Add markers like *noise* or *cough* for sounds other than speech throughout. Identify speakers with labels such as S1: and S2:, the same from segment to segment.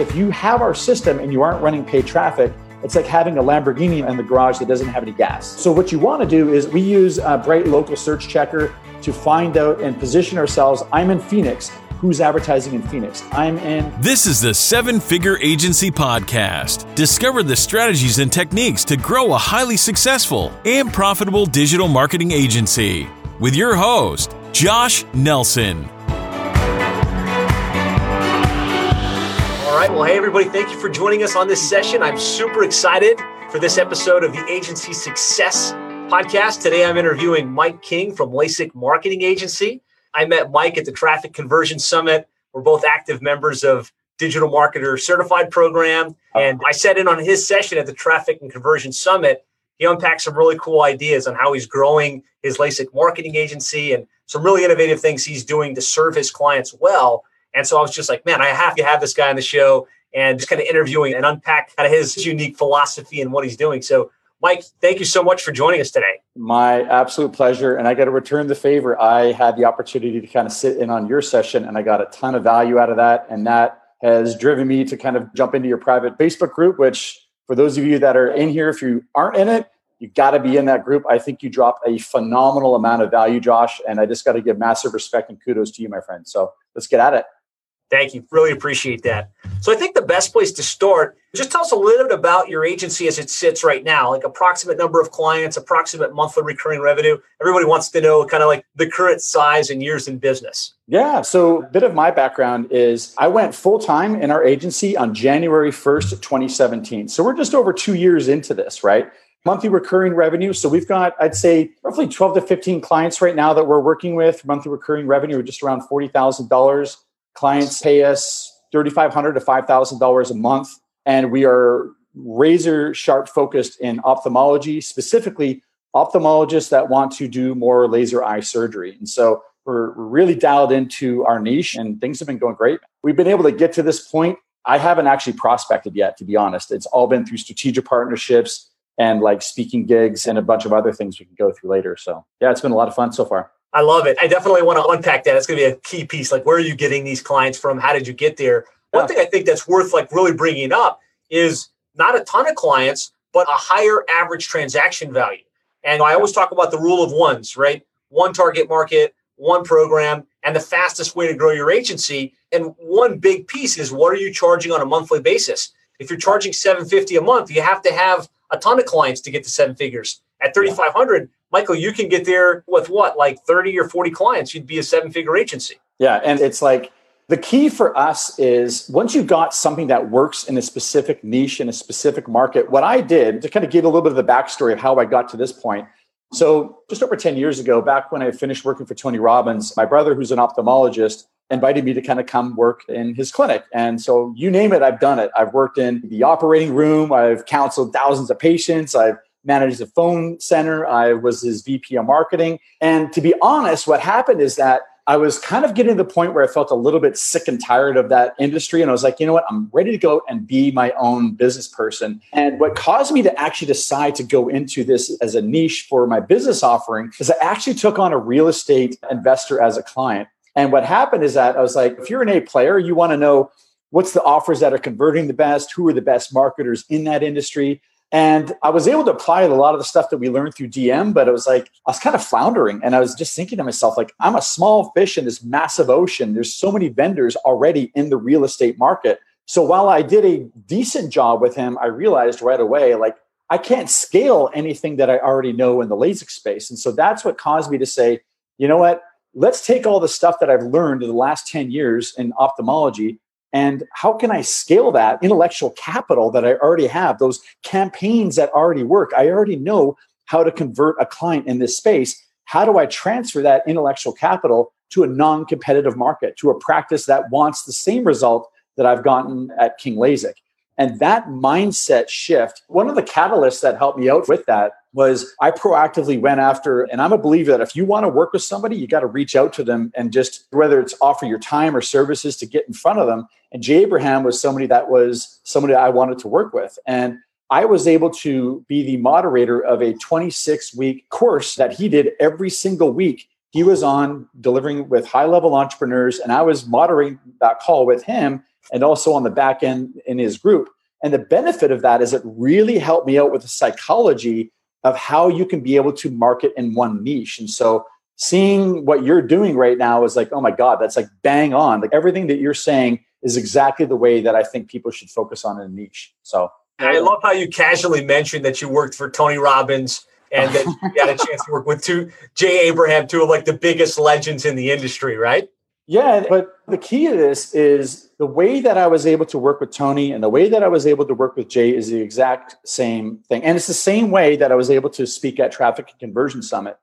S1: If you have our system and you aren't running paid traffic, it's like having a Lamborghini in the garage that doesn't have any gas. So what you want to do is we use a Bright Local Search Checker to find out and position ourselves. I'm in Phoenix. Who's advertising in Phoenix? I'm in.
S2: This is the Seven Figure Agency Podcast. Discover the strategies and techniques to grow a highly successful and profitable digital marketing agency with your host, Josh Nelson.
S3: Right. Well, hey, everybody. Thank you for joining us on this session. I'm super excited for this episode of the Agency Success Podcast. Today, I'm interviewing Mike King from LASIK Marketing Agency. I met Mike at the Traffic Conversion Summit. We're both active members of Digital Marketer Certified Program. Oh. And I sat in on his session at the Traffic and Conversion Summit. He unpacked some really cool ideas on how he's growing his LASIK marketing agency and some really innovative things he's doing to serve his clients well. And so I was just like, man, I have to have this guy on the show and just kind of interviewing and unpack kind of his unique philosophy and what he's doing. So, Mike, thank you so much for joining us today.
S1: My absolute pleasure. And I got to return the favor. I had the opportunity to kind of sit in on your session and I got a ton of value out of that. And that has driven me to kind of jump into your private Facebook group, which for those of you that are in here, if you aren't in it, you got to be in that group. I think you dropped a phenomenal amount of value, Josh. And I just got to give massive respect and kudos to you, my friend. So let's get at it.
S3: Thank you. Really appreciate that. So I think the best place to start, just tell us a little bit about your agency as it sits right now, like approximate number of clients, approximate monthly recurring revenue. Everybody wants to know kind of like the current size and years in business.
S1: Yeah. So a bit of my background is I went full time in our agency on January 1st, 2017. So we're just over two years into this, right? monthly recurring revenue. So we've got, I'd say, roughly 12 to 15 clients right now that we're working with. Monthly recurring revenue, just around $40,000 clients pay us 3,500 to $5,000 a month. And we are razor sharp focused in ophthalmology, specifically ophthalmologists that want to do more laser eye surgery. And so we're really dialed into our niche and things have been going great. We've been able to get to this point. I haven't actually prospected yet, to be honest. It's all been through strategic partnerships and like speaking gigs and a bunch of other things we can go through later. So, yeah, it's been a lot of fun so far.
S3: I love it. I definitely want to unpack that. It's going to be a key piece. Like, where are you getting these clients from? How did you get there? One thing I think that's worth like really bringing up is not a ton of clients, but a higher average transaction value. And I always talk about the rule of ones, right? One target market, one program, and the fastest way to grow your agency. And one big piece is what are you charging on a monthly basis? If you're charging 750 a month, you have to have a ton of clients to get to seven figures. At 3,500, Michael, you can get there with what, like 30 or 40 clients, you'd be a seven figure agency.
S1: Yeah. And it's like the key for us is once you've got something that works in a specific niche in a specific market, what I did to kind of give a little bit of the backstory of how I got to this point. So, just over 10 years ago, back when I finished working for Tony Robbins, my brother, who's an ophthalmologist, invited me to kind of come work in his clinic. And so, you name it, I've done it. I've worked in the operating room, I've counseled thousands of patients, I've managed a phone center. I was his VP of marketing. And to be honest, what happened is that I was kind of getting to the point where I felt a little bit sick and tired of that industry. And I was like, you know what? I'm ready to go and be my own business person. And what caused me to actually decide to go into this as a niche for my business offering is I actually took on a real estate investor as a client. And what happened is that I was like, if you're an A player, you want to know what's the offers that are converting the best, who are the best marketers in that industry. And I was able to apply a lot of the stuff that we learned through DM, but it was like I was kind of floundering. And I was just thinking to myself, like, I'm a small fish in this massive ocean. There's so many vendors already in the real estate market. So while I did a decent job with him, I realized right away, like, I can't scale anything that I already know in the LASIK space. And so that's what caused me to say, you know what? Let's take all the stuff that I've learned in the last 10 years in ophthalmology and how can I scale that intellectual capital that I already have, those campaigns that already work? I already know how to convert a client in this space. How do I transfer that intellectual capital to a non competitive market, to a practice that wants the same result that I've gotten at King LASIK? And that mindset shift, one of the catalysts that helped me out with that was I proactively went after, and I'm a believer that if you want to work with somebody, you got to reach out to them and just whether it's offer your time or services to get in front of them. And Jay Abraham was somebody that was somebody I wanted to work with. And I was able to be the moderator of a 26 week course that he did every single week. He was on delivering with high level entrepreneurs, and I was moderating that call with him and also on the back end in his group. And the benefit of that is it really helped me out with the psychology of how you can be able to market in one niche. And so seeing what you're doing right now is like, oh my God, that's like bang on. Like everything that you're saying is exactly the way that I think people should focus on in a niche. So
S3: I love how you casually mentioned that you worked for Tony Robbins and that you got a chance to work with two Jay Abraham, two of like the biggest legends in the industry, right?
S1: Yeah, but the key to this is the way that I was able to work with Tony and the way that I was able to work with Jay is the exact same thing. And it's the same way that I was able to speak at Traffic and Conversion Summit.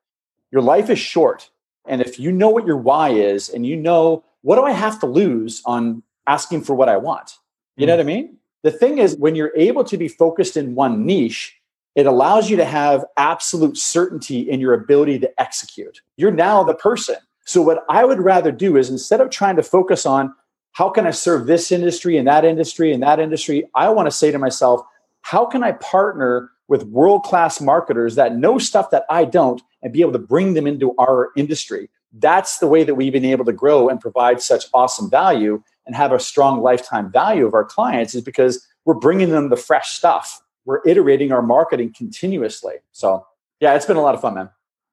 S1: Your life is short. And if you know what your why is and you know what do I have to lose on asking for what I want, you know hmm. what I mean? The thing is, when you're able to be focused in one niche, it allows you to have absolute certainty in your ability to execute. You're now the person. So, what I would rather do is instead of trying to focus on how can I serve this industry and that industry and that industry, I want to say to myself, how can I partner with world class marketers that know stuff that I don't and be able to bring them into our industry? That's the way that we've been able to grow and provide such awesome value and have a strong lifetime value of our clients is because we're bringing them the fresh stuff. We're iterating our marketing continuously. So, yeah, it's been a lot of fun, man.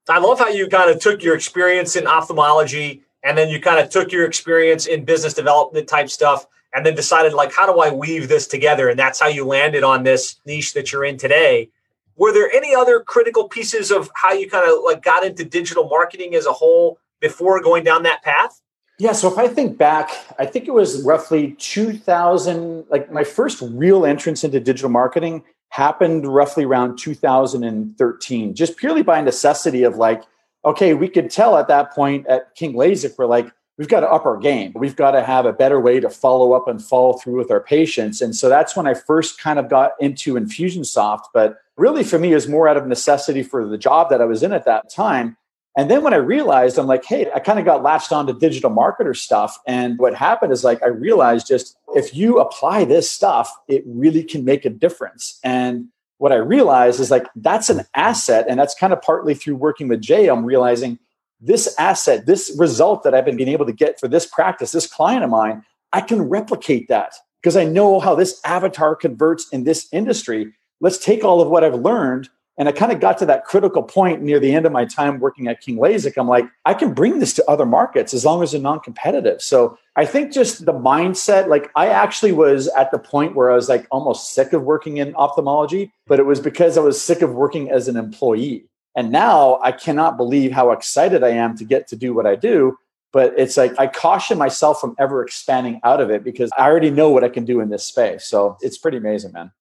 S3: I love how you kind of took your experience in ophthalmology and then you kind of took your experience in business development type stuff and then decided like how do I weave this together and that's how you landed on this niche that you're in today. Were there any other critical pieces of how you kind of like got into digital marketing as a whole before going down that path?
S1: Yeah, so if I think back, I think it was roughly 2000 like my first real entrance into digital marketing happened roughly around 2013 just purely by necessity of like okay we could tell at that point at king lasik we're like we've got to up our game. We've got to have a better way to follow up and follow through with our patients. And so that's when i first kind of got into infusionsoft. But really for me it was more out of necessity for the job that i was in at that time and then when I realized, I'm like, hey, I kind of got latched on to digital marketer stuff. And what happened is like, I realized just if you apply this stuff, it really can make a difference. And what I realized is like, that's an asset. And that's kind of partly through working with Jay, I'm realizing this asset, this result that I've been being able to get for this practice, this client of mine, I can replicate that because I know how this avatar converts in this industry. Let's take all of what I've learned and I kind of got to that critical point near the end of my time working at King LASIK. I'm like, I can bring this to other markets as long as they're non competitive. So I think just the mindset, like, I actually was at the point where I was like almost sick of working in ophthalmology, but it was because I was sick of working as an employee. And now I cannot believe how excited I am to get to do what I do. But it's like I caution myself from ever expanding out of it because I already know what I can do in this space. So it's pretty amazing, man.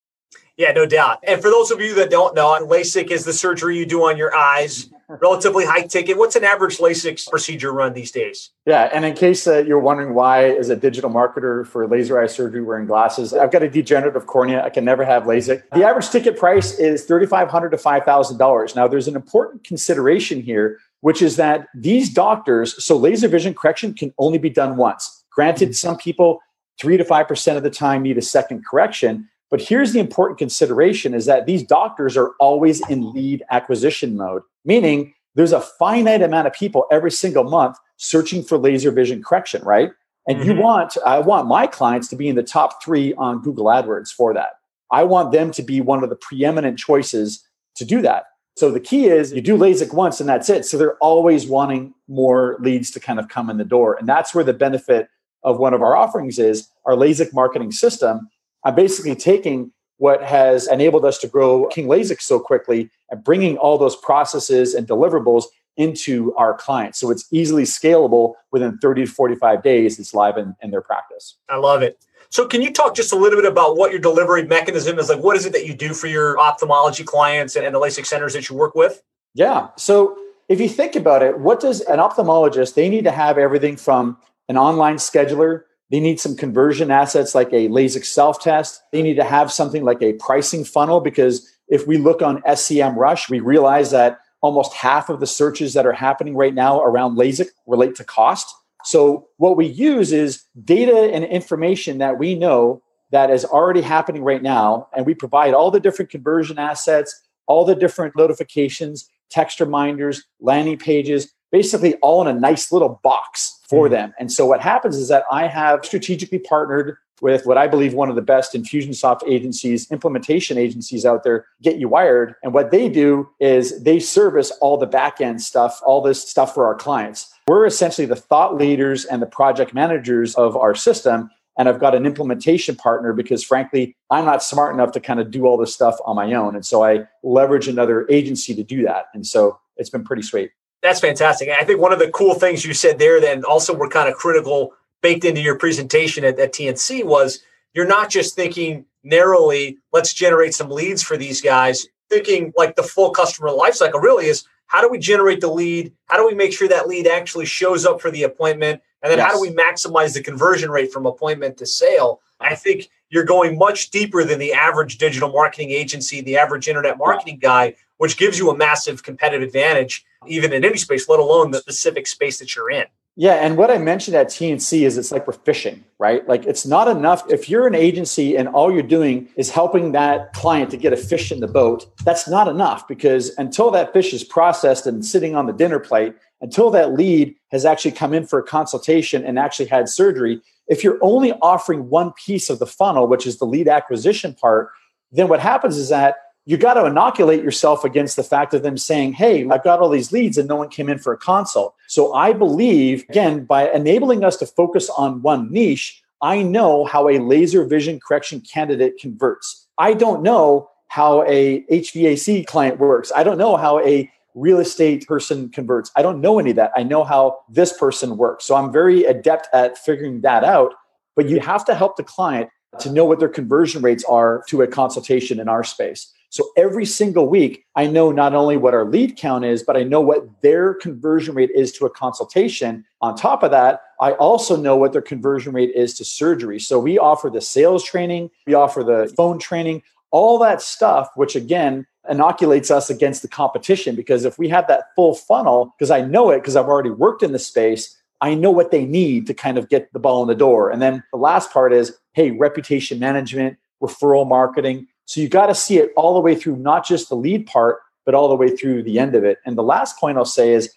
S3: Yeah, no doubt. And for those of you that don't know, LASIK is the surgery you do on your eyes, *laughs* relatively high ticket. What's an average LASIK procedure run these days?
S1: Yeah, and in case uh, you're wondering why, as a digital marketer for laser eye surgery wearing glasses, I've got a degenerative cornea. I can never have LASIK. The average ticket price is $3,500 to $5,000. Now, there's an important consideration here, which is that these doctors, so laser vision correction can only be done once. Granted, some people, three to 5% of the time, need a second correction. But here's the important consideration is that these doctors are always in lead acquisition mode, meaning there's a finite amount of people every single month searching for laser vision correction, right? And mm-hmm. you want, I want my clients to be in the top three on Google AdWords for that. I want them to be one of the preeminent choices to do that. So the key is you do LASIK once and that's it. So they're always wanting more leads to kind of come in the door. And that's where the benefit of one of our offerings is our LASIK marketing system I'm basically taking what has enabled us to grow King LASIK so quickly and bringing all those processes and deliverables into our clients. So it's easily scalable within 30 to 45 days. It's live in, in their practice.
S3: I love it. So can you talk just a little bit about what your delivery mechanism is? Like what is it that you do for your ophthalmology clients and, and the LASIK centers that you work with?
S1: Yeah. So if you think about it, what does an ophthalmologist, they need to have everything from an online scheduler they need some conversion assets like a LASIK self test. They need to have something like a pricing funnel because if we look on SEM Rush, we realize that almost half of the searches that are happening right now around LASIK relate to cost. So, what we use is data and information that we know that is already happening right now. And we provide all the different conversion assets, all the different notifications, text reminders, landing pages, basically all in a nice little box for mm-hmm. them. And so what happens is that I have strategically partnered with what I believe one of the best Infusionsoft agencies, implementation agencies out there, Get You Wired. And what they do is they service all the back end stuff, all this stuff for our clients. We're essentially the thought leaders and the project managers of our system. And I've got an implementation partner because, frankly, I'm not smart enough to kind of do all this stuff on my own. And so I leverage another agency to do that. And so it's been pretty sweet.
S3: That's fantastic. I think one of the cool things you said there, then also were kind of critical baked into your presentation at, at TNC was you're not just thinking narrowly, let's generate some leads for these guys, thinking like the full customer lifecycle really is how do we generate the lead? How do we make sure that lead actually shows up for the appointment? And then yes. how do we maximize the conversion rate from appointment to sale? I think you're going much deeper than the average digital marketing agency, the average internet marketing guy, which gives you a massive competitive advantage, even in any space, let alone the specific space that you're in.
S1: Yeah, and what I mentioned at TNC is it's like we're fishing, right? Like it's not enough if you're an agency and all you're doing is helping that client to get a fish in the boat, that's not enough because until that fish is processed and sitting on the dinner plate, until that lead has actually come in for a consultation and actually had surgery, if you're only offering one piece of the funnel, which is the lead acquisition part, then what happens is that you got to inoculate yourself against the fact of them saying, Hey, I've got all these leads and no one came in for a consult. So I believe, again, by enabling us to focus on one niche, I know how a laser vision correction candidate converts. I don't know how a HVAC client works. I don't know how a real estate person converts. I don't know any of that. I know how this person works. So I'm very adept at figuring that out. But you have to help the client to know what their conversion rates are to a consultation in our space. So every single week, I know not only what our lead count is, but I know what their conversion rate is to a consultation. On top of that, I also know what their conversion rate is to surgery. So we offer the sales training, we offer the phone training, all that stuff, which again, inoculates us against the competition because if we have that full funnel because i know it because i've already worked in the space i know what they need to kind of get the ball in the door and then the last part is hey reputation management referral marketing so you got to see it all the way through, not just the lead part, but all the way through the end of it. And the last point I'll say is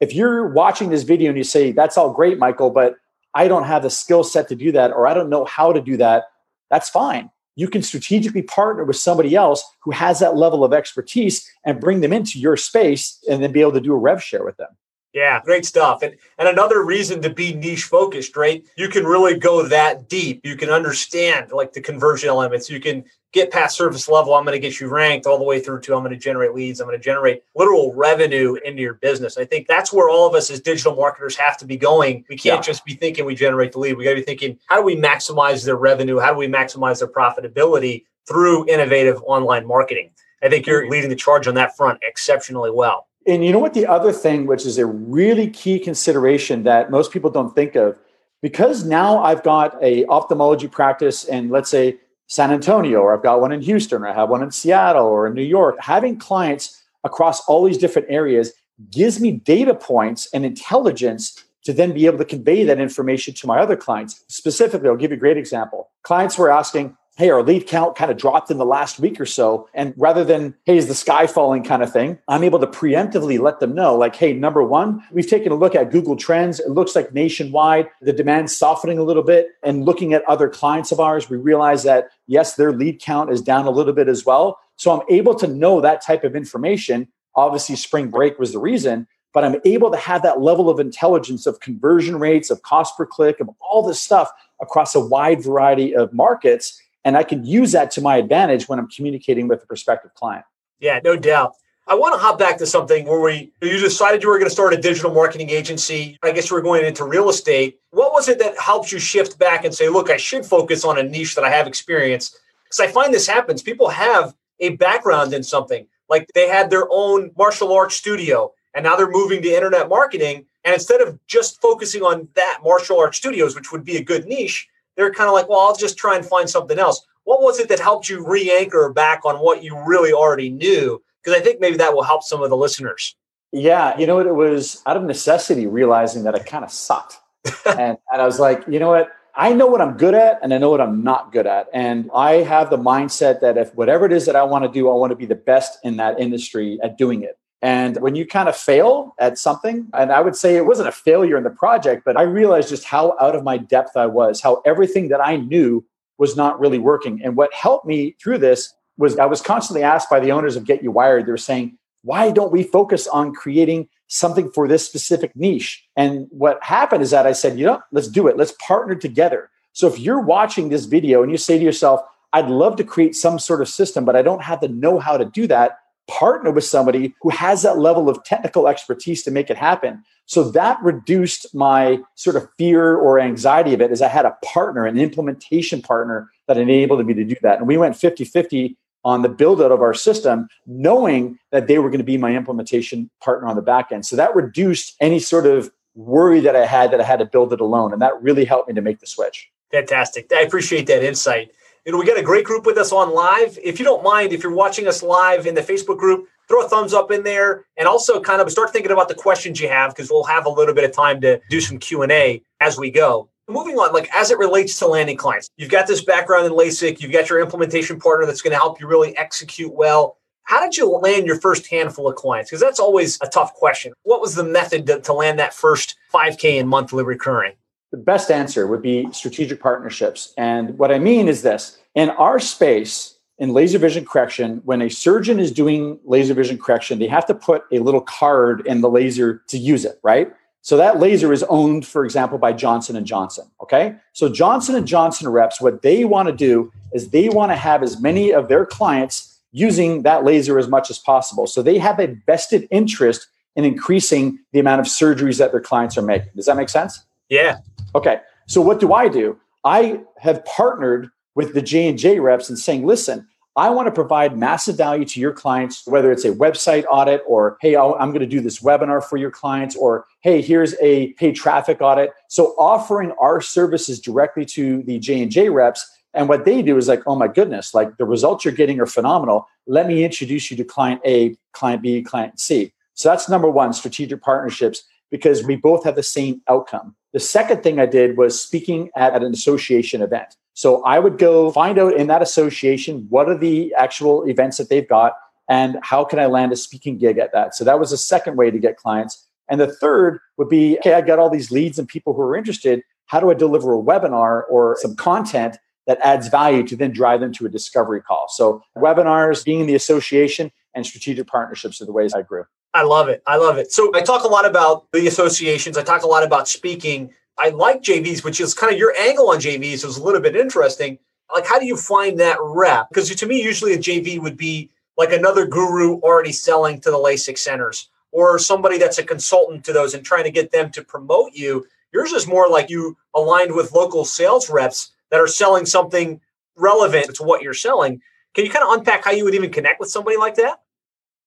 S1: if you're watching this video and you say, that's all great, Michael, but I don't have the skill set to do that, or I don't know how to do that, that's fine. You can strategically partner with somebody else who has that level of expertise and bring them into your space and then be able to do a rev share with them.
S3: Yeah, great stuff. And and another reason to be niche focused, right? You can really go that deep. You can understand like the conversion elements. You can get past service level. I'm going to get you ranked all the way through to I'm going to generate leads. I'm going to generate literal revenue into your business. I think that's where all of us as digital marketers have to be going. We can't yeah. just be thinking we generate the lead. We got to be thinking, how do we maximize their revenue? How do we maximize their profitability through innovative online marketing? I think you're leading the charge on that front exceptionally well.
S1: And you know what? The other thing, which is a really key consideration that most people don't think of, because now I've got a ophthalmology practice in, let's say, San Antonio, or I've got one in Houston, or I have one in Seattle or in New York. Having clients across all these different areas gives me data points and intelligence to then be able to convey that information to my other clients. Specifically, I'll give you a great example. Clients were asking, hey, our lead count kind of dropped in the last week or so. And rather than, hey, is the sky falling kind of thing, I'm able to preemptively let them know, like, hey, number one, we've taken a look at Google Trends. It looks like nationwide, the demand's softening a little bit. And looking at other clients of ours, we realize that, yes, their lead count is down a little bit as well. So I'm able to know that type of information. Obviously, spring break was the reason, but I'm able to have that level of intelligence of conversion rates, of cost per click, of all this stuff across a wide variety of markets and I can use that to my advantage when I'm communicating with a prospective client.
S3: Yeah, no doubt. I want to hop back to something where we you decided you were going to start a digital marketing agency. I guess you were going into real estate. What was it that helped you shift back and say, look, I should focus on a niche that I have experience? Because I find this happens. People have a background in something. Like they had their own martial arts studio and now they're moving to internet marketing. And instead of just focusing on that martial arts studios, which would be a good niche, they're kind of like, well, I'll just try and find something else. What was it that helped you re anchor back on what you really already knew? Because I think maybe that will help some of the listeners.
S1: Yeah, you know what? It was out of necessity realizing that I kind of sucked. *laughs* and, and I was like, you know what? I know what I'm good at and I know what I'm not good at. And I have the mindset that if whatever it is that I want to do, I want to be the best in that industry at doing it. And when you kind of fail at something, and I would say it wasn't a failure in the project, but I realized just how out of my depth I was, how everything that I knew was not really working. And what helped me through this was I was constantly asked by the owners of Get You Wired, they were saying, why don't we focus on creating something for this specific niche? And what happened is that I said, you know, let's do it. Let's partner together. So if you're watching this video and you say to yourself, I'd love to create some sort of system, but I don't have the know how to do that, partner with somebody who has that level of technical expertise to make it happen. So that reduced my sort of fear or anxiety of it as I had a partner, an implementation partner that enabled me to do that. And we went 50 50 on the build out of our system, knowing that they were going to be my implementation partner on the back end. So that reduced any sort of worry that I had that I had to build it alone. And that really helped me to make the switch.
S3: Fantastic. I appreciate that insight. You know, we got a great group with us on live. If you don't mind, if you're watching us live in the Facebook group, throw a thumbs up in there and also kind of start thinking about the questions you have because we'll have a little bit of time to do some Q&A as we go. Moving on, like as it relates to landing clients, you've got this background in LASIK, you've got your implementation partner that's going to help you really execute well. How did you land your first handful of clients? Because that's always a tough question. What was the method to, to land that first 5K in monthly recurring?
S1: The best answer would be strategic partnerships. And what I mean is this in our space, in laser vision correction, when a surgeon is doing laser vision correction, they have to put a little card in the laser to use it, right? So that laser is owned, for example, by Johnson and Johnson. Okay, so Johnson and Johnson reps, what they want to do is they want to have as many of their clients using that laser as much as possible. So they have a vested interest in increasing the amount of surgeries that their clients are making. Does that make sense?
S3: Yeah.
S1: Okay. So what do I do? I have partnered with the J and J reps and saying, "Listen, I want to provide massive value to your clients, whether it's a website audit or, hey, I'm going to do this webinar for your clients, or hey, here's a paid traffic audit. So offering our services directly to the J&J reps. And what they do is like, oh my goodness, like the results you're getting are phenomenal. Let me introduce you to client A, client B, client C. So that's number one, strategic partnerships, because we both have the same outcome. The second thing I did was speaking at, at an association event. So I would go find out in that association what are the actual events that they've got and how can I land a speaking gig at that. So that was the second way to get clients. And the third would be okay, I got all these leads and people who are interested. How do I deliver a webinar or some content that adds value to then drive them to a discovery call? So webinars, being in the association, and strategic partnerships are the ways I grew.
S3: I love it. I love it. So I talk a lot about the associations. I talk a lot about speaking. I like JVs, which is kind of your angle on JVs is a little bit interesting. Like, how do you find that rep? Because to me, usually a JV would be like another guru already selling to the LASIK centers or somebody that's a consultant to those and trying to get them to promote you. Yours is more like you aligned with local sales reps that are selling something relevant to what you're selling. Can you kind of unpack how you would even connect with somebody like that?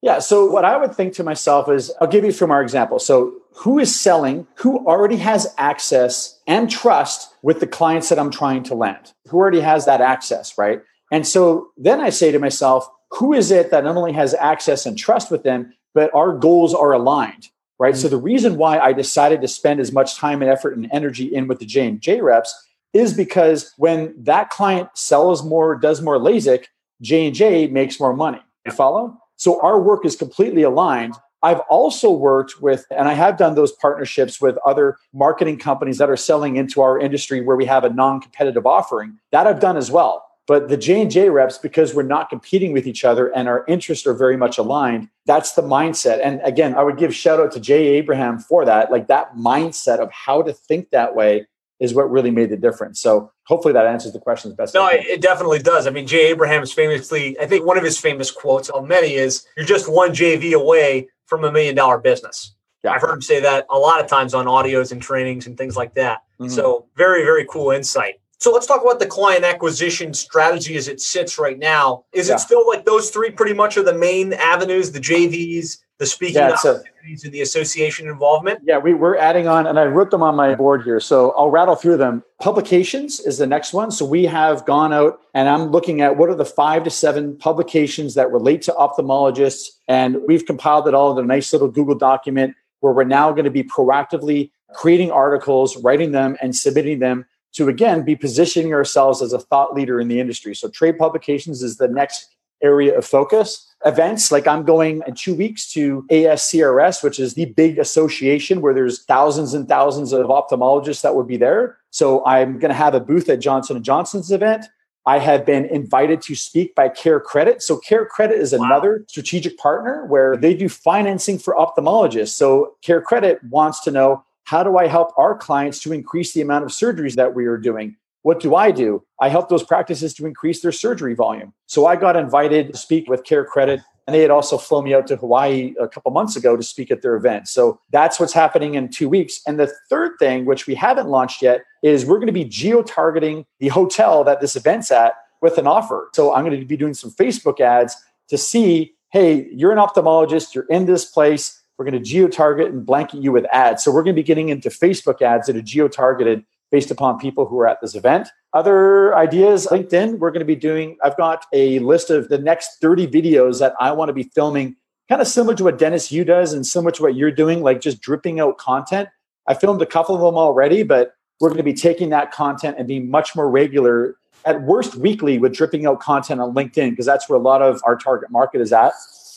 S1: Yeah. So what I would think to myself is I'll give you from our example. So who is selling, who already has access and trust with the clients that I'm trying to land, who already has that access, right? And so then I say to myself, who is it that not only has access and trust with them, but our goals are aligned, right? Mm-hmm. So the reason why I decided to spend as much time and effort and energy in with the J and J reps is because when that client sells more, does more LASIK, J and J makes more money. You follow? So our work is completely aligned. I've also worked with, and I have done those partnerships with other marketing companies that are selling into our industry where we have a non-competitive offering. That I've done as well. But the J and J reps, because we're not competing with each other and our interests are very much aligned, that's the mindset. And again, I would give shout out to Jay Abraham for that. Like that mindset of how to think that way is what really made the difference. So hopefully that answers the question best.
S3: No, it definitely does. I mean, Jay Abraham's famously, I think one of his famous quotes on many is, "You're just one JV away from a million dollar business." Yeah. I've heard him say that a lot of times on audios and trainings and things like that. Mm-hmm. So very, very cool insight. So let's talk about the client acquisition strategy as it sits right now. Is yeah. it still like those three pretty much are the main avenues, the JVs, the speaking yeah, opportunities, and the association involvement?
S1: Yeah, we, we're adding on, and I wrote them on my board here. So I'll rattle through them. Publications is the next one. So we have gone out and I'm looking at what are the five to seven publications that relate to ophthalmologists. And we've compiled it all in a nice little Google document where we're now going to be proactively creating articles, writing them, and submitting them to again be positioning ourselves as a thought leader in the industry. So trade publications is the next area of focus. Events. Like I'm going in two weeks to ASCRS, which is the big association where there's thousands and thousands of ophthalmologists that would be there. So I'm going to have a booth at Johnson and Johnson's event. I have been invited to speak by Care Credit. So Care Credit is another wow. strategic partner where they do financing for ophthalmologists. So Care Credit wants to know how do I help our clients to increase the amount of surgeries that we are doing? What do I do? I help those practices to increase their surgery volume. So I got invited to speak with Care Credit and they had also flown me out to Hawaii a couple months ago to speak at their event. So that's what's happening in two weeks. And the third thing, which we haven't launched yet, is we're going to be geo targeting the hotel that this event's at with an offer. So I'm going to be doing some Facebook ads to see hey, you're an ophthalmologist, you're in this place. We're going to geo target and blanket you with ads. So we're going to be getting into Facebook ads that are geo targeted based upon people who are at this event. Other ideas, LinkedIn, we're going to be doing, I've got a list of the next 30 videos that I want to be filming, kind of similar to what Dennis Yu does and similar to what you're doing, like just dripping out content. I filmed a couple of them already, but we're going to be taking that content and being much more regular, at worst weekly, with dripping out content on LinkedIn, because that's where a lot of our target market is at.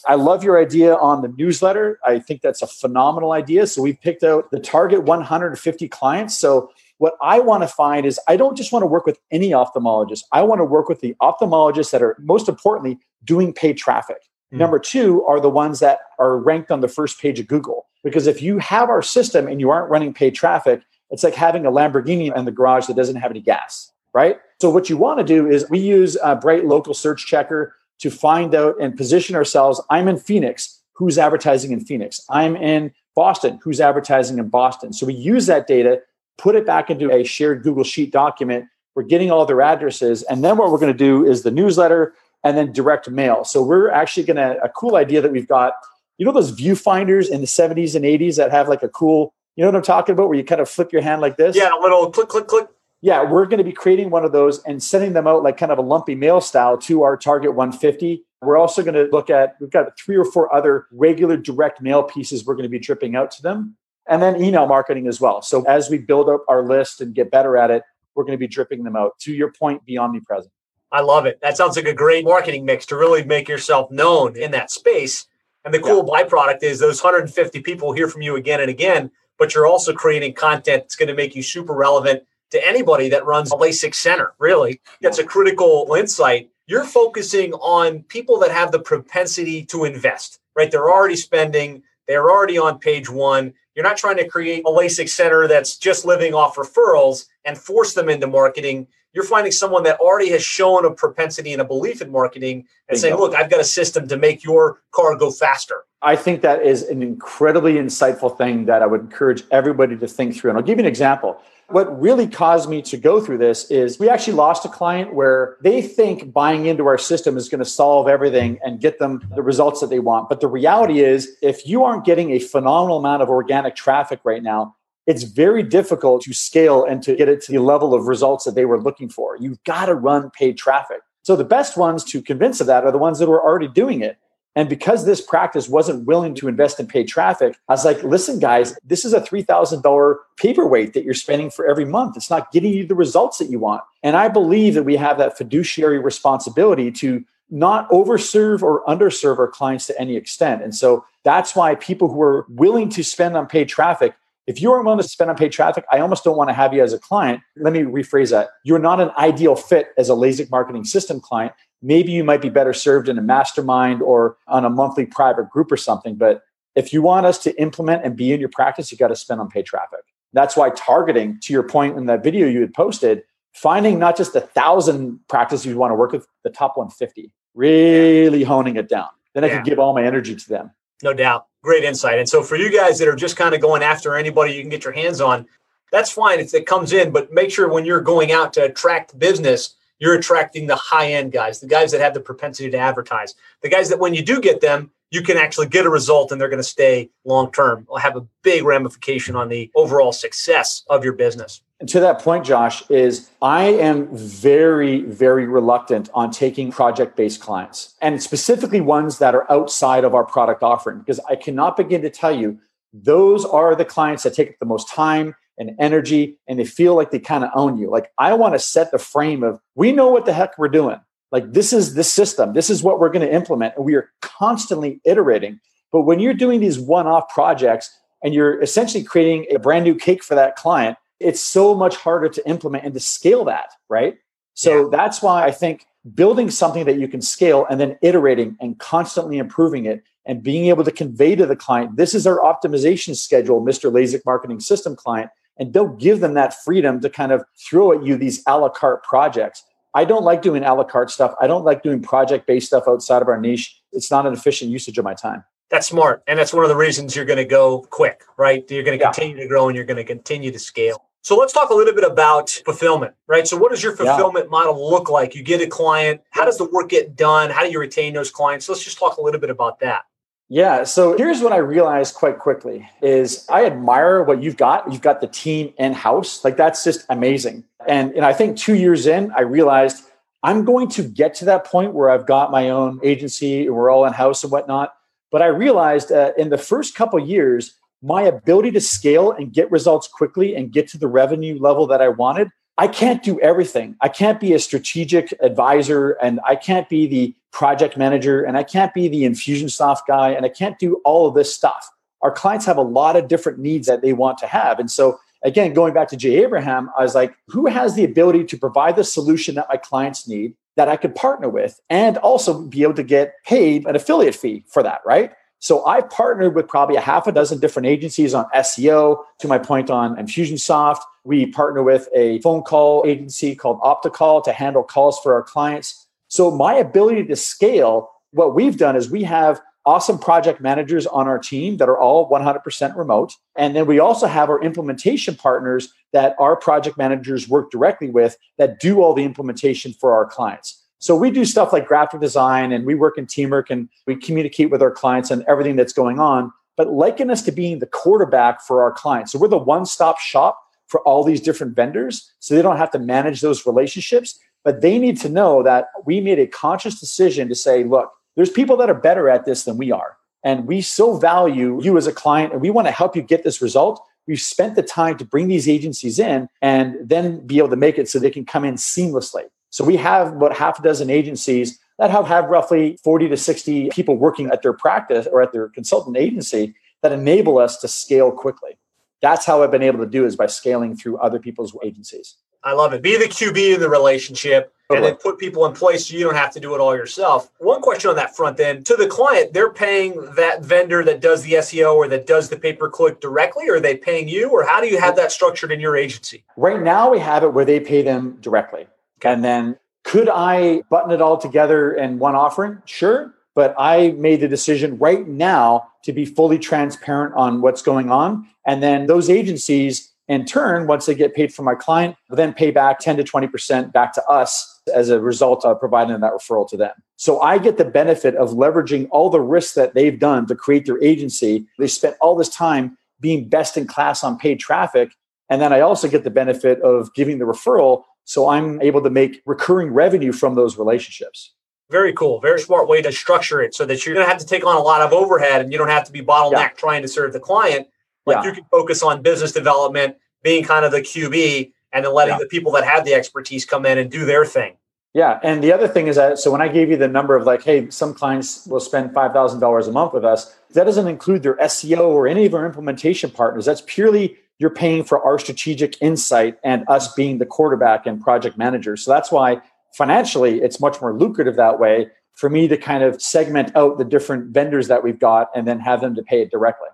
S1: I love your idea on the newsletter. I think that's a phenomenal idea. So we've picked out the target 150 clients. So what I want to find is I don't just want to work with any ophthalmologist. I want to work with the ophthalmologists that are most importantly doing paid traffic. Mm. Number two are the ones that are ranked on the first page of Google. Because if you have our system and you aren't running paid traffic, it's like having a Lamborghini in the garage that doesn't have any gas, right? So what you want to do is we use a Bright Local Search Checker to find out and position ourselves. I'm in Phoenix. Who's advertising in Phoenix? I'm in Boston. Who's advertising in Boston? So we use that data put it back into a shared Google Sheet document. We're getting all their addresses. And then what we're going to do is the newsletter and then direct mail. So we're actually going to, a cool idea that we've got, you know, those viewfinders in the 70s and 80s that have like a cool, you know what I'm talking about, where you kind of flip your hand like this?
S3: Yeah, a little click, click, click.
S1: Yeah, we're going to be creating one of those and sending them out like kind of a lumpy mail style to our target 150. We're also going to look at, we've got three or four other regular direct mail pieces we're going to be dripping out to them and then email marketing as well. So as we build up our list and get better at it, we're going to be dripping them out. To your point, be omnipresent.
S3: I love it. That sounds like a great marketing mix to really make yourself known in that space. And the cool yeah. byproduct is those 150 people hear from you again and again, but you're also creating content that's going to make you super relevant to anybody that runs a LASIK center. Really, that's a critical insight. You're focusing on people that have the propensity to invest, right? They're already spending, they're already on page one you're not trying to create a LASIK center that's just living off referrals and force them into marketing. You're finding someone that already has shown a propensity and a belief in marketing and saying, look, I've got a system to make your car go faster.
S1: I think that is an incredibly insightful thing that I would encourage everybody to think through. And I'll give you an example what really caused me to go through this is we actually lost a client where they think buying into our system is going to solve everything and get them the results that they want. But the reality is, if you aren't getting a phenomenal amount of organic traffic right now, it's very difficult to scale and to get it to the level of results that they were looking for. You've got to run paid traffic. So the best ones to convince of that are the ones that were already doing it. And because this practice wasn't willing to invest in paid traffic, I was like, listen, guys, this is a $3,000 paperweight that you're spending for every month. It's not getting you the results that you want. And I believe that we have that fiduciary responsibility to not overserve or underserve our clients to any extent. And so that's why people who are willing to spend on paid traffic, if you aren't willing to spend on paid traffic, I almost don't want to have you as a client. Let me rephrase that. You're not an ideal fit as a LASIK marketing system client maybe you might be better served in a mastermind or on a monthly private group or something. But if you want us to implement and be in your practice, you got to spend on paid traffic. That's why targeting, to your point in that video you had posted, finding not just a thousand practices you want to work with, the top 150, really yeah. honing it down. Then I yeah. can give all my energy to them.
S3: No doubt. Great insight. And so for you guys that are just kind of going after anybody you can get your hands on, that's fine if it comes in, but make sure when you're going out to attract business, you're attracting the high end guys, the guys that have the propensity to advertise, the guys that when you do get them, you can actually get a result and they're going to stay long term. Have a big ramification on the overall success of your business.
S1: And to that point, Josh, is I am very, very reluctant on taking project based clients and specifically ones that are outside of our product offering because I cannot begin to tell you those are the clients that take up the most time and energy and they feel like they kind of own you. Like I want to set the frame of we know what the heck we're doing. Like this is the system. This is what we're going to implement. And we are constantly iterating. But when you're doing these one-off projects and you're essentially creating a brand new cake for that client, it's so much harder to implement and to scale that, right? So yeah. that's why I think building something that you can scale and then iterating and constantly improving it and being able to convey to the client, this is our optimization schedule, Mr. LASIK marketing system client. And don't give them that freedom to kind of throw at you these a la carte projects. I don't like doing a la carte stuff. I don't like doing project based stuff outside of our niche. It's not an efficient usage of my time.
S3: That's smart. And that's one of the reasons you're going to go quick, right? You're going to continue yeah. to grow and you're going to continue to scale. So let's talk a little bit about fulfillment, right? So what does your fulfillment yeah. model look like? You get a client, how does the work get done? How do you retain those clients? Let's just talk a little bit about that.
S1: Yeah, so here's what I realized quite quickly is I admire what you've got. You've got the team in-house. Like that's just amazing. And and I think 2 years in, I realized I'm going to get to that point where I've got my own agency, we're all in-house and whatnot. But I realized uh, in the first couple years, my ability to scale and get results quickly and get to the revenue level that I wanted, I can't do everything. I can't be a strategic advisor and I can't be the project manager and I can't be the Infusionsoft guy and I can't do all of this stuff. Our clients have a lot of different needs that they want to have. And so, again, going back to Jay Abraham, I was like, who has the ability to provide the solution that my clients need that I could partner with and also be able to get paid an affiliate fee for that, right? So I've partnered with probably a half a dozen different agencies on SEO, to my point on Infusionsoft. We partner with a phone call agency called Opticall to handle calls for our clients. So my ability to scale, what we've done is we have awesome project managers on our team that are all 100% remote. And then we also have our implementation partners that our project managers work directly with that do all the implementation for our clients. So we do stuff like graphic design and we work in teamwork and we communicate with our clients and everything that's going on, but liken us to being the quarterback for our clients. So we're the one stop shop for all these different vendors. So they don't have to manage those relationships, but they need to know that we made a conscious decision to say, look, there's people that are better at this than we are. And we so value you as a client and we want to help you get this result. We've spent the time to bring these agencies in and then be able to make it so they can come in seamlessly. So we have about half a dozen agencies that have, have roughly 40 to 60 people working at their practice or at their consultant agency that enable us to scale quickly. That's how I've been able to do is by scaling through other people's agencies.
S3: I love it. Be the QB in the relationship totally. and then put people in place so you don't have to do it all yourself. One question on that front then to the client, they're paying that vendor that does the SEO or that does the pay per click directly, or are they paying you, or how do you have that structured in your agency?
S1: Right now, we have it where they pay them directly. And then could I button it all together in one offering? Sure. But I made the decision right now to be fully transparent on what's going on. And then those agencies, in turn, once they get paid from my client, then pay back 10 to 20% back to us as a result of providing that referral to them. So I get the benefit of leveraging all the risks that they've done to create their agency. They spent all this time being best in class on paid traffic. And then I also get the benefit of giving the referral so I'm able to make recurring revenue from those relationships.
S3: Very cool. Very smart way to structure it so that you're going to have to take on a lot of overhead and you don't have to be bottlenecked yeah. trying to serve the client. Like yeah. you can focus on business development, being kind of the QB, and then letting yeah. the people that have the expertise come in and do their thing.
S1: Yeah. And the other thing is that, so when I gave you the number of like, hey, some clients will spend $5,000 a month with us, that doesn't include their SEO or any of our implementation partners. That's purely you're paying for our strategic insight and us being the quarterback and project manager. So that's why financially it's much more lucrative that way for me to kind of segment out the different vendors that we've got and then have them to pay it directly.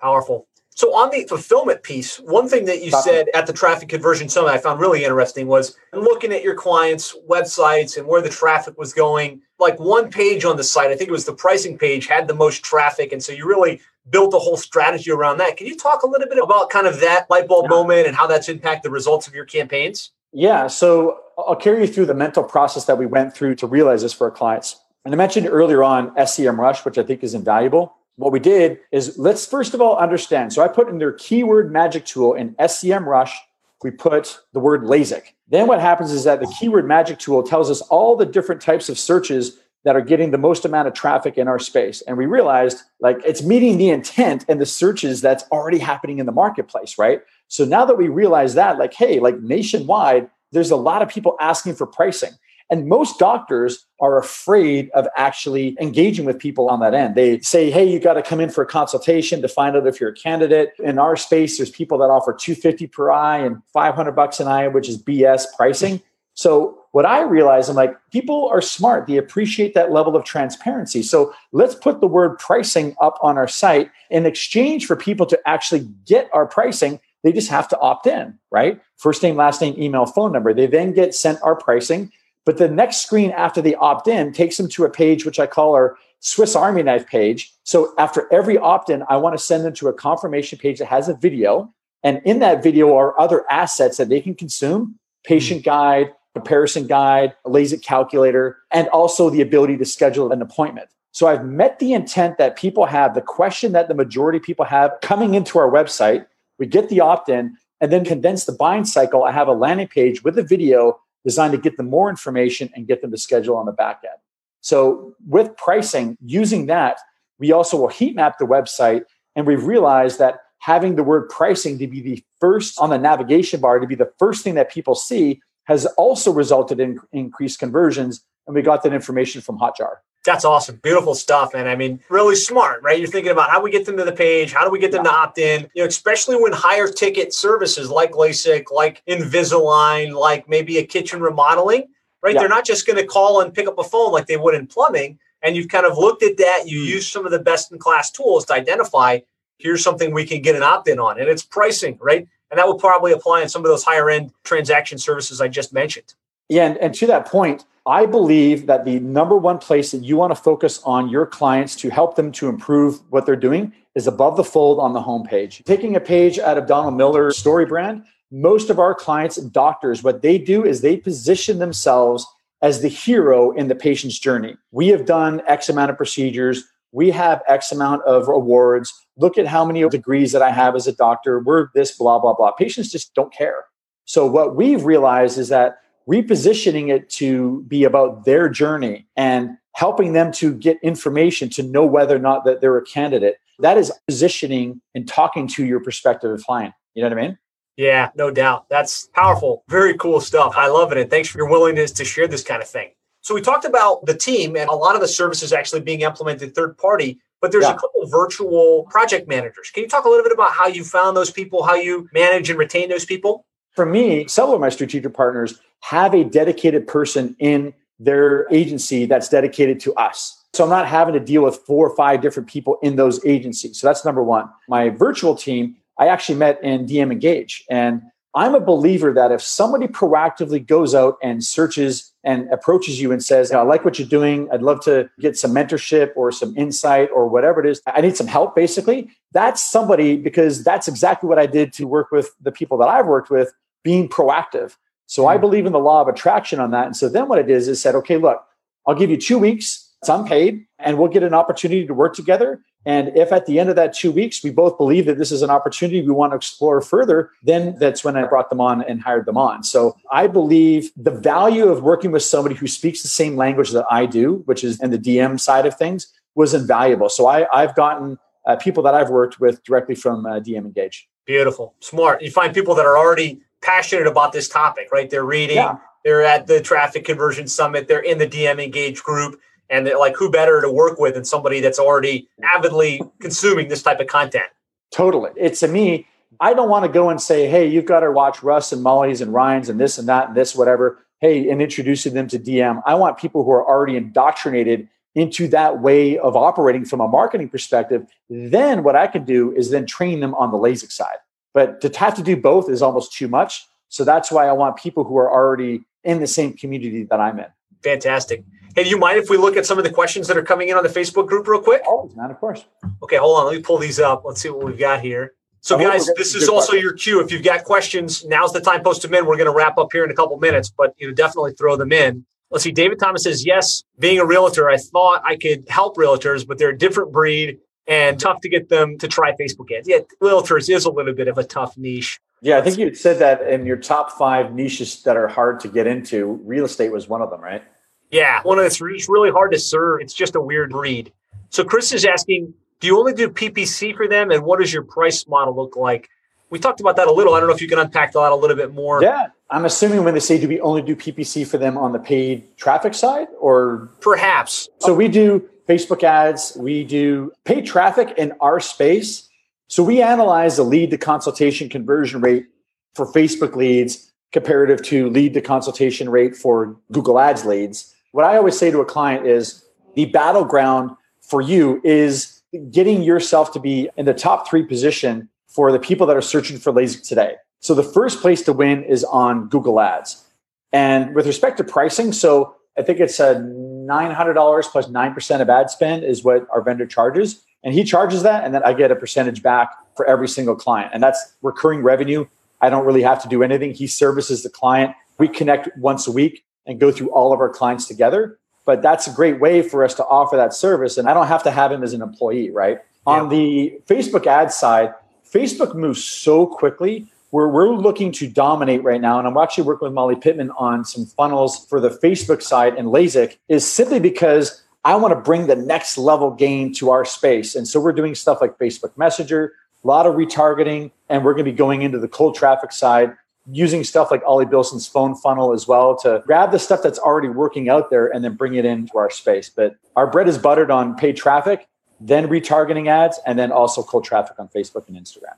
S3: Powerful. So on the fulfillment piece, one thing that you said at the traffic conversion summit I found really interesting was looking at your clients' websites and where the traffic was going. Like one page on the site, I think it was the pricing page, had the most traffic, and so you really built a whole strategy around that. Can you talk a little bit about kind of that light bulb yeah. moment and how that's impacted the results of your campaigns?
S1: Yeah, so I'll carry you through the mental process that we went through to realize this for our clients. And I mentioned earlier on SEM Rush, which I think is invaluable what we did is let's first of all understand. So I put in their keyword magic tool in SEM Rush, we put the word LASIK. Then what happens is that the keyword magic tool tells us all the different types of searches that are getting the most amount of traffic in our space. And we realized like it's meeting the intent and the searches that's already happening in the marketplace, right? So now that we realize that, like, hey, like nationwide, there's a lot of people asking for pricing. And most doctors are afraid of actually engaging with people on that end. They say, hey, you got to come in for a consultation to find out if you're a candidate. In our space, there's people that offer 250 per eye and 500 bucks an eye, which is BS pricing. So what I realize, I'm like, people are smart. They appreciate that level of transparency. So let's put the word pricing up on our site in exchange for people to actually get our pricing. They just have to opt in, right? First name, last name, email, phone number. They then get sent our pricing. But the next screen after they opt in takes them to a page which I call our Swiss Army knife page. So after every opt in, I want to send them to a confirmation page that has a video. And in that video are other assets that they can consume patient mm-hmm. guide, comparison guide, a LASIK calculator, and also the ability to schedule an appointment. So I've met the intent that people have, the question that the majority of people have coming into our website. We get the opt in and then condense the buying cycle. I have a landing page with a video designed to get them more information and get them to schedule on the back end. So with pricing, using that, we also will heat map the website. And we've realized that having the word pricing to be the first on the navigation bar, to be the first thing that people see, has also resulted in increased conversions. And we got that information from Hotjar.
S3: That's awesome. Beautiful stuff. And I mean, really smart, right? You're thinking about how we get them to the page, how do we get them yeah. to opt in, you know, especially when higher ticket services like LASIK, like Invisalign, like maybe a kitchen remodeling, right? Yeah. They're not just going to call and pick up a phone like they would in plumbing. And you've kind of looked at that. You mm. use some of the best in class tools to identify here's something we can get an opt in on. And it's pricing, right? And that will probably apply in some of those higher end transaction services I just mentioned.
S1: Yeah. And, and to that point, I believe that the number one place that you want to focus on your clients to help them to improve what they're doing is above the fold on the homepage. Taking a page out of Donald Miller's StoryBrand, most of our clients and doctors, what they do is they position themselves as the hero in the patient's journey. We have done X amount of procedures. We have X amount of awards. Look at how many degrees that I have as a doctor. We're this, blah, blah, blah. Patients just don't care. So, what we've realized is that repositioning it to be about their journey and helping them to get information to know whether or not that they're a candidate. That is positioning and talking to your prospective client. You know what i mean?
S3: Yeah no doubt. That's powerful. Very cool stuff. I love it. And thanks for your willingness to share this kind of thing. So we talked about the team and a lot of the services actually being implemented third party but there's yeah. a couple virtual project managers. Can you talk a little bit about how you found those people how you manage and retain those people
S1: for me, several of my strategic partners have a dedicated person in their agency that's dedicated to us. So I'm not having to deal with four or five different people in those agencies. So that's number one. My virtual team, I actually met in DM Engage. And I'm a believer that if somebody proactively goes out and searches and approaches you and says, I like what you're doing. I'd love to get some mentorship or some insight or whatever it is. I need some help, basically. That's somebody because that's exactly what I did to work with the people that I've worked with being proactive. So I hmm. believe in the law of attraction on that. And so then what it is is said, okay, look, I'll give you two weeks, it's unpaid, and we'll get an opportunity to work together. And if at the end of that two weeks, we both believe that this is an opportunity we want to explore further, then that's when I brought them on and hired them on. So I believe the value of working with somebody who speaks the same language that I do, which is in the DM side of things, was invaluable. So I, I, have gotten uh, people that I've worked with directly from uh, DM Engage.
S3: Beautiful, smart. You find people that are already passionate about this topic, right? They're reading, yeah. they're at the Traffic Conversion Summit, they're in the DM Engage group, and they're like, who better to work with than somebody that's already avidly consuming this type of content?
S1: Totally. It's to me, I don't want to go and say, hey, you've got to watch Russ and Molly's and Ryan's and this and that and this, whatever. Hey, and introducing them to DM. I want people who are already indoctrinated into that way of operating from a marketing perspective. Then what I can do is then train them on the LASIK side. But to have to do both is almost too much. So that's why I want people who are already in the same community that I'm in.
S3: Fantastic. Hey, do you mind if we look at some of the questions that are coming in on the Facebook group real quick?
S1: Always, man, of course.
S3: Okay, hold on. Let me pull these up. Let's see what we've got here. So, guys, this is also your cue. If you've got questions, now's the time. Post them in. We're going to wrap up here in a couple minutes, but you know, definitely throw them in. Let's see. David Thomas says, "Yes, being a realtor, I thought I could help realtors, but they're a different breed and tough to get them to try Facebook ads. Yeah, realtors is a little bit of a tough niche.
S1: Yeah, I think you said that in your top five niches that are hard to get into, real estate was one of them, right?
S3: Yeah, one of it's really hard to serve. It's just a weird breed. So Chris is asking, do you only do PPC for them, and what does your price model look like? We talked about that a little. I don't know if you can unpack that a little bit more.
S1: Yeah. I'm assuming when they say, do we only do PPC for them on the paid traffic side or?
S3: Perhaps.
S1: So we do Facebook ads, we do paid traffic in our space. So we analyze the lead to consultation conversion rate for Facebook leads comparative to lead to consultation rate for Google Ads leads. What I always say to a client is the battleground for you is getting yourself to be in the top three position for the people that are searching for LASIK today. So the first place to win is on Google Ads. And with respect to pricing, so I think it's a $900 plus 9% of ad spend is what our vendor charges. And he charges that. And then I get a percentage back for every single client. And that's recurring revenue. I don't really have to do anything. He services the client. We connect once a week and go through all of our clients together. But that's a great way for us to offer that service. And I don't have to have him as an employee, right? Yeah. On the Facebook ad side, Facebook moves so quickly where we're looking to dominate right now. And I'm actually working with Molly Pittman on some funnels for the Facebook side and LASIK is simply because I want to bring the next level game to our space. And so we're doing stuff like Facebook Messenger, a lot of retargeting, and we're going to be going into the cold traffic side using stuff like Ollie Bilson's phone funnel as well to grab the stuff that's already working out there and then bring it into our space. But our bread is buttered on paid traffic, then retargeting ads, and then also cold traffic on Facebook and Instagram.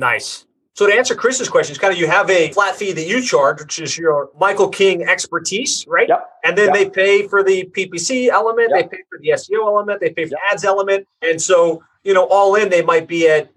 S3: Nice. So to answer Chris's question, it's kind of you have a flat fee that you charge, which is your Michael King expertise, right?
S1: Yep.
S3: And then
S1: yep.
S3: they pay for the PPC element, yep. they pay for the SEO element, they pay for ads element. And so, you know, all in, they might be at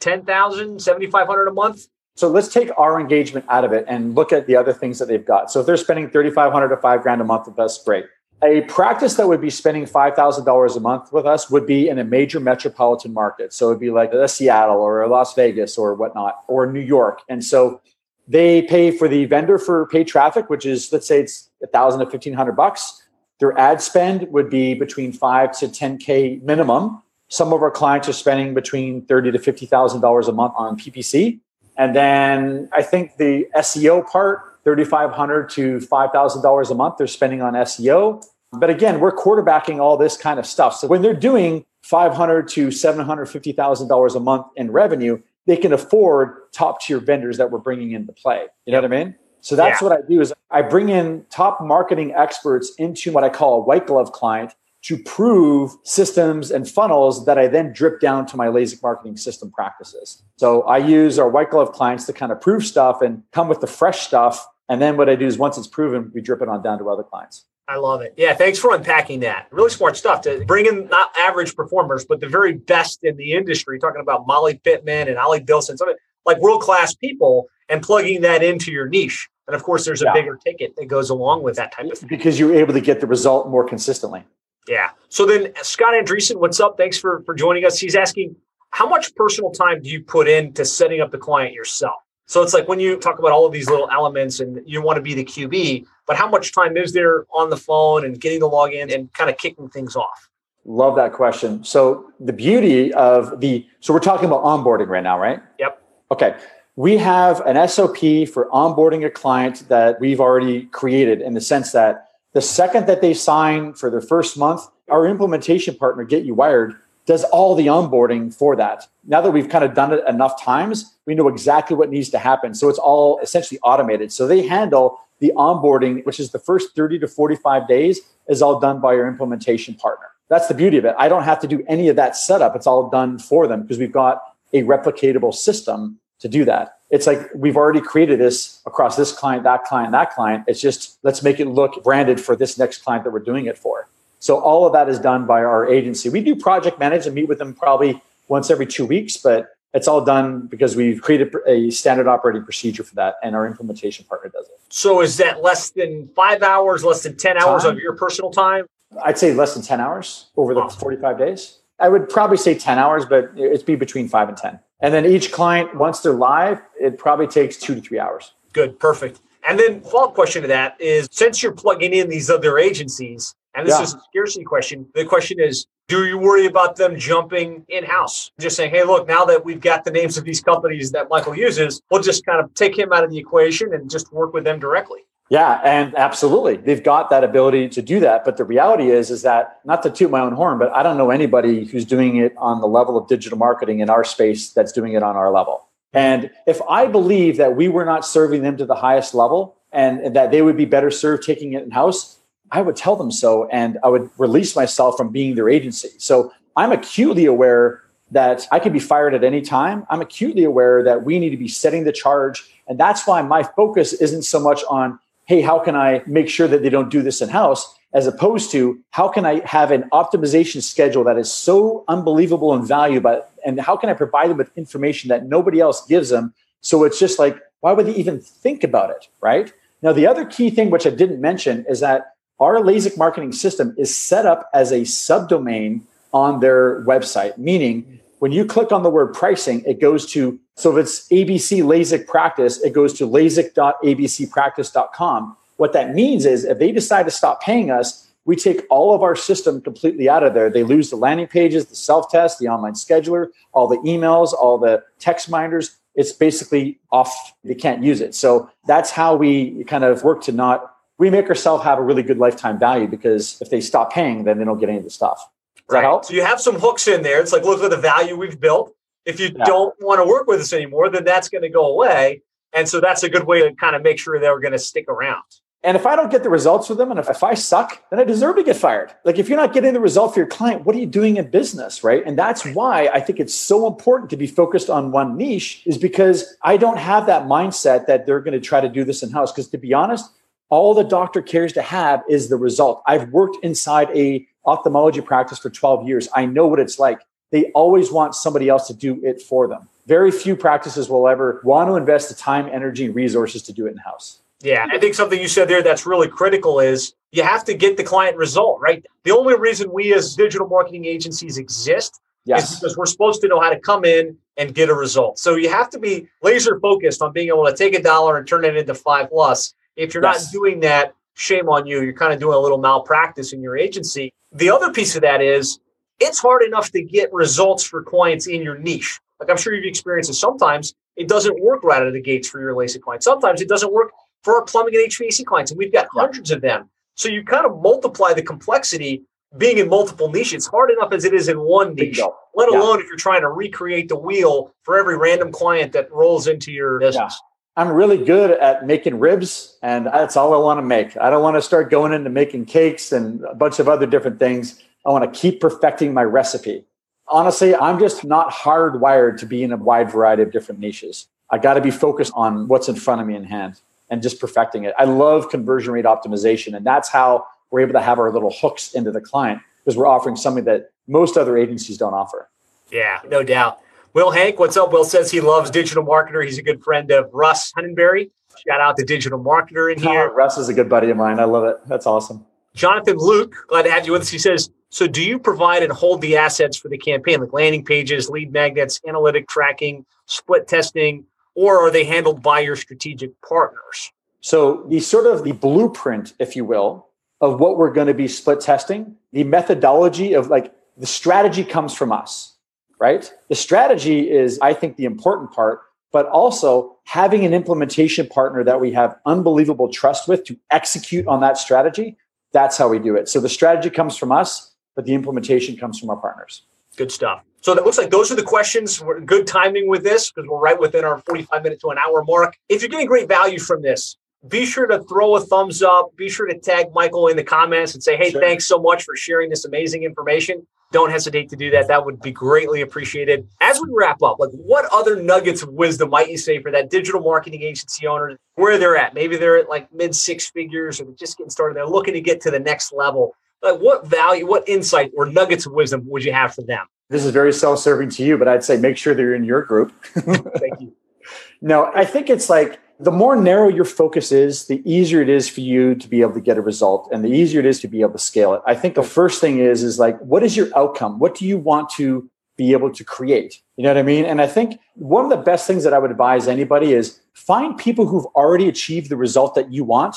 S3: 10,000, 7,500 a month.
S1: So let's take our engagement out of it and look at the other things that they've got. So if they're spending 3,500 to five grand a month with us, great. A practice that would be spending $5,000 a month with us would be in a major metropolitan market. So it'd be like a Seattle or a Las Vegas or whatnot, or New York. And so they pay for the vendor for paid traffic, which is, let's say it's a thousand to 1500 bucks. Their ad spend would be between five to 10K minimum. Some of our clients are spending between 30 to $50,000 a month on PPC. And then I think the SEO part, 3,500 to $5,000 a month they're spending on SEO. But again, we're quarterbacking all this kind of stuff. So when they're doing 500 to $750,000 a month in revenue, they can afford top tier vendors that we're bringing into play. You know what I mean? So that's yeah. what I do is I bring in top marketing experts into what I call a white glove client to prove systems and funnels that I then drip down to my LASIK marketing system practices. So I use our white glove clients to kind of prove stuff and come with the fresh stuff. And then what I do is once it's proven, we drip it on down to other clients.
S3: I love it. Yeah, thanks for unpacking that. Really smart stuff to bring in not average performers, but the very best in the industry. Talking about Molly Pittman and Ollie Bilson, some like world class people, and plugging that into your niche. And of course, there's a yeah. bigger ticket that goes along with that type of thing.
S1: Because you're able to get the result more consistently.
S3: Yeah. So then Scott Andreessen, what's up? Thanks for, for joining us. He's asking, how much personal time do you put into setting up the client yourself? So it's like when you talk about all of these little elements and you want to be the QB, but how much time is there on the phone and getting the login and kind of kicking things off?
S1: Love that question. So the beauty of the so we're talking about onboarding right now, right?
S3: Yep.
S1: Okay. We have an SOP for onboarding a client that we've already created in the sense that the second that they sign for their first month, our implementation partner, Get You Wired, does all the onboarding for that. Now that we've kind of done it enough times, we know exactly what needs to happen. So it's all essentially automated. So they handle the onboarding, which is the first 30 to 45 days, is all done by our implementation partner. That's the beauty of it. I don't have to do any of that setup. It's all done for them because we've got a replicatable system to do that it's like we've already created this across this client, that client, that client. It's just let's make it look branded for this next client that we're doing it for. So all of that is done by our agency. We do project manage and meet with them probably once every two weeks, but it's all done because we've created a standard operating procedure for that, and our implementation partner does it.
S3: So is that less than five hours, less than ten hours time? of your personal time?
S1: I'd say less than ten hours over the awesome. forty-five days. I would probably say ten hours, but it'd be between five and ten. And then each client, once they're live, it probably takes two to three hours.
S3: Good, perfect. And then follow-up question to that is since you're plugging in these other agencies, and this yeah. is a scarcity question, the question is, do you worry about them jumping in-house? Just saying, hey, look, now that we've got the names of these companies that Michael uses, we'll just kind of take him out of the equation and just work with them directly.
S1: Yeah, and absolutely. They've got that ability to do that. But the reality is, is that not to toot my own horn, but I don't know anybody who's doing it on the level of digital marketing in our space that's doing it on our level. And if I believe that we were not serving them to the highest level and, and that they would be better served taking it in house, I would tell them so and I would release myself from being their agency. So I'm acutely aware that I could be fired at any time. I'm acutely aware that we need to be setting the charge. And that's why my focus isn't so much on, hey, how can I make sure that they don't do this in house? As opposed to how can I have an optimization schedule that is so unbelievable in value, but and how can I provide them with information that nobody else gives them? So it's just like, why would they even think about it? Right. Now, the other key thing, which I didn't mention, is that our LASIK marketing system is set up as a subdomain on their website, meaning when you click on the word pricing, it goes to, so if it's ABC LASIK practice, it goes to lasik.abcpractice.com. What that means is if they decide to stop paying us, we take all of our system completely out of there. They lose the landing pages, the self test, the online scheduler, all the emails, all the text minders. It's basically off. They can't use it. So that's how we kind of work to not, we make ourselves have a really good lifetime value because if they stop paying, then they don't get any of the stuff.
S3: Does right. that help? So you have some hooks in there. It's like, look at the value we've built. If you yeah. don't want to work with us anymore, then that's going to go away. And so that's a good way to kind of make sure they're going to stick around.
S1: And if I don't get the results for them, and if, if I suck, then I deserve to get fired. Like if you're not getting the result for your client, what are you doing in business, right? And that's why I think it's so important to be focused on one niche, is because I don't have that mindset that they're going to try to do this in house. Because to be honest, all the doctor cares to have is the result. I've worked inside a ophthalmology practice for 12 years. I know what it's like. They always want somebody else to do it for them. Very few practices will ever want to invest the time, energy, and resources to do it in house.
S3: Yeah, I think something you said there that's really critical is you have to get the client result, right? The only reason we as digital marketing agencies exist yes. is because we're supposed to know how to come in and get a result. So you have to be laser focused on being able to take a dollar and turn it into five plus. If you're yes. not doing that, shame on you. You're kind of doing a little malpractice in your agency. The other piece of that is it's hard enough to get results for clients in your niche. Like I'm sure you've experienced it. Sometimes it doesn't work right out of the gates for your LASIK clients. Sometimes it doesn't work for our plumbing and HVAC clients, and we've got hundreds of them. So you kind of multiply the complexity being in multiple niches. It's hard enough as it is in one niche, let alone yeah. if you're trying to recreate the wheel for every random client that rolls into your business.
S1: I'm really good at making ribs, and that's all I want to make. I don't want to start going into making cakes and a bunch of other different things. I want to keep perfecting my recipe. Honestly, I'm just not hardwired to be in a wide variety of different niches. I got to be focused on what's in front of me in hand and just perfecting it. I love conversion rate optimization, and that's how we're able to have our little hooks into the client because we're offering something that most other agencies don't offer.
S3: Yeah, no doubt. Will Hank, what's up? Will says he loves digital marketer. He's a good friend of Russ Henneberry. Shout out to digital marketer in here.
S1: Oh, Russ is a good buddy of mine. I love it. That's awesome.
S3: Jonathan Luke, glad to have you with us. He says, so do you provide and hold the assets for the campaign, like landing pages, lead magnets, analytic tracking, split testing, or are they handled by your strategic partners?
S1: So the sort of the blueprint, if you will, of what we're going to be split testing, the methodology of like the strategy comes from us, right? The strategy is, I think, the important part, but also having an implementation partner that we have unbelievable trust with to execute on that strategy. That's how we do it. So the strategy comes from us, but the implementation comes from our partners.
S3: Good stuff. So that looks like those are the questions. We're good timing with this because we're right within our 45 minute to an hour mark. If you're getting great value from this, be sure to throw a thumbs up. Be sure to tag Michael in the comments and say, hey, sure. thanks so much for sharing this amazing information. Don't hesitate to do that. That would be greatly appreciated. As we wrap up, like what other nuggets of wisdom might you say for that digital marketing agency owner where they're at? Maybe they're at like mid six figures or just getting started. They're looking to get to the next level. Like what value, what insight or nuggets of wisdom would you have for them?
S1: this is very self-serving to you, but I'd say make sure they're in your group.
S3: Thank you. *laughs*
S1: No, I think it's like the more narrow your focus is, the easier it is for you to be able to get a result and the easier it is to be able to scale it. I think the first thing is is like what is your outcome? What do you want to be able to create? You know what I mean? And I think one of the best things that I would advise anybody is find people who've already achieved the result that you want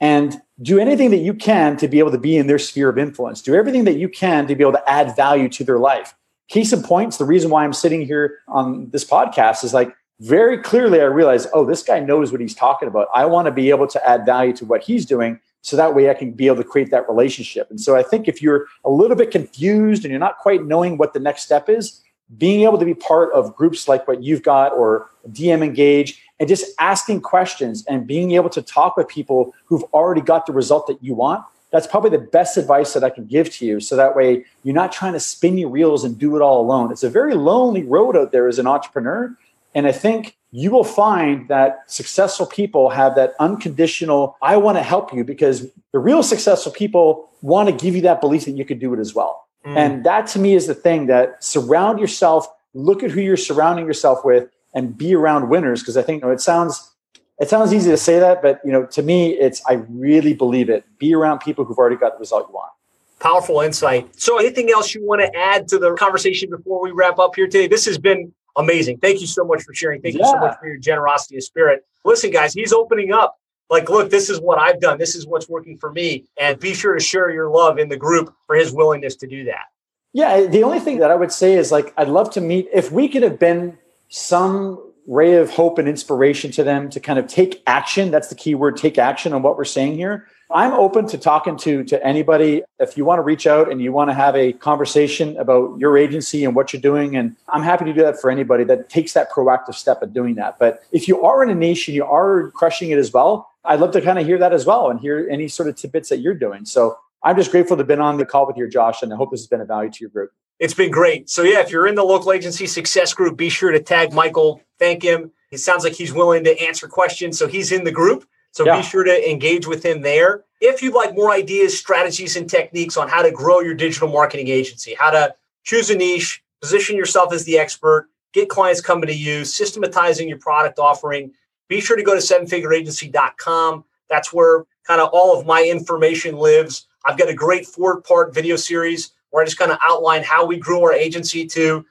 S1: and do anything that you can to be able to be in their sphere of influence. Do everything that you can to be able to add value to their life case in points, the reason why I'm sitting here on this podcast is like very clearly I realize, oh, this guy knows what he's talking about. I want to be able to add value to what he's doing so that way I can be able to create that relationship. And so I think if you're a little bit confused and you're not quite knowing what the next step is, being able to be part of groups like what you've got or DM Engage and just asking questions and being able to talk with people who've already got the result that you want. That's probably the best advice that I can give to you. So that way you're not trying to spin your reels and do it all alone. It's a very lonely road out there as an entrepreneur. And I think you will find that successful people have that unconditional, I want to help you because the real successful people want to give you that belief that you could do it as well. Mm. And that to me is the thing that surround yourself, look at who you're surrounding yourself with and be around winners. Cause I think you know, it sounds, it sounds easy to say that, but you know, to me, it's, I really believe it. Be around people who've already got the result you want.
S3: Powerful insight. So anything else you want to add to the conversation before we wrap up here today? This has been amazing. Thank you so much for sharing. Thank yeah. you so much for your generosity of spirit. Listen, guys, he's opening up. Like, look, this is what I've done. This is what's working for me. And be sure to share your love in the group for his willingness to do that.
S1: Yeah. The only thing that I would say is like, I'd love to meet, if we could have been some ray of hope and inspiration to them to kind of take action. That's the key word, take action on what we're saying here. I'm open to talking to to anybody. If you want to reach out and you want to have a conversation about your agency and what you're doing, and I'm happy to do that for anybody that takes that proactive step of doing that. But if you are in a niche and you are crushing it as well, I'd love to kind of hear that as well and hear any sort of tidbits that you're doing. So I'm just grateful to have been on the call with you, Josh, and I hope this has been a value to your group.
S3: It's been great. So yeah, if you're in the local agency success group, be sure to tag Michael, thank him. It sounds like he's willing to answer questions. So he's in the group. So yeah. be sure to engage with him there. If you'd like more ideas, strategies, and techniques on how to grow your digital marketing agency, how to choose a niche, position yourself as the expert, get clients coming to you, systematizing your product offering, be sure to go to sevenfigureagency.com. That's where kind of all of my information lives. I've got a great four part video series where I just kind of outline how we grew our agency to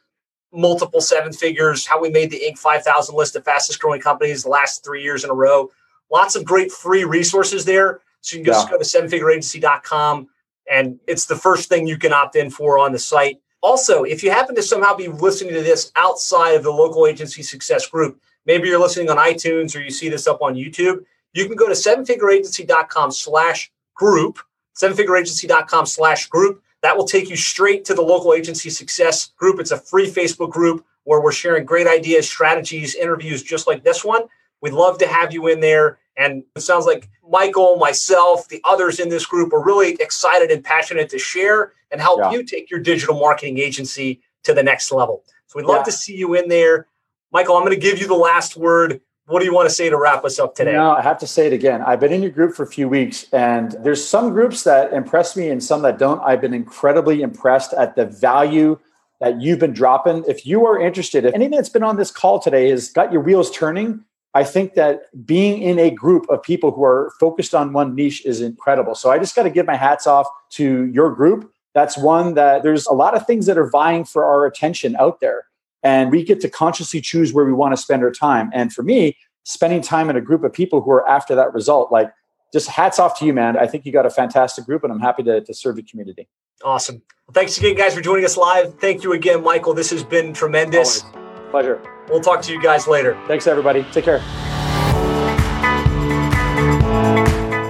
S3: multiple seven figures, how we made the Inc. 5000 list of fastest growing companies the last three years in a row. Lots of great free resources there. So you can just yeah. go to sevenfigureagency.com and it's the first thing you can opt in for on the site. Also, if you happen to somehow be listening to this outside of the local agency success group, maybe you're listening on iTunes or you see this up on YouTube, you can go to sevenfigureagency.com slash group, sevenfigureagency.com slash group. That will take you straight to the local agency success group. It's a free Facebook group where we're sharing great ideas, strategies, interviews just like this one. We'd love to have you in there. And it sounds like Michael, myself, the others in this group are really excited and passionate to share and help yeah. you take your digital marketing agency to the next level. So we'd love yeah. to see you in there. Michael, I'm going to give you the last word. What do you want to say to wrap us up today?
S1: No, I have to say it again. I've been in your group for a few weeks, and there's some groups that impress me and some that don't. I've been incredibly impressed at the value that you've been dropping. If you are interested, if anything that's been on this call today has got your wheels turning, I think that being in a group of people who are focused on one niche is incredible. So I just got to give my hats off to your group. That's one that there's a lot of things that are vying for our attention out there and we get to consciously choose where we want to spend our time. And for me, spending time in a group of people who are after that result, like just hats off to you, man. I think you got a fantastic group, and I'm happy to, to serve the community.
S3: Awesome. Well, thanks again, guys, for joining us live. Thank you again, Michael. This has been tremendous.
S1: Always. Pleasure.
S3: We'll talk to you guys later.
S1: Thanks, everybody. Take care.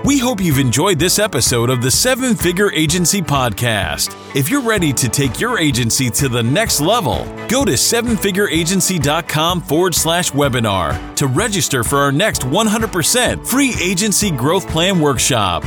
S2: We hope you've enjoyed this episode of the Seven Figure Agency Podcast. If you're ready to take your agency to the next level, go to sevenfigureagency.com forward slash webinar to register for our next 100% free agency growth plan workshop.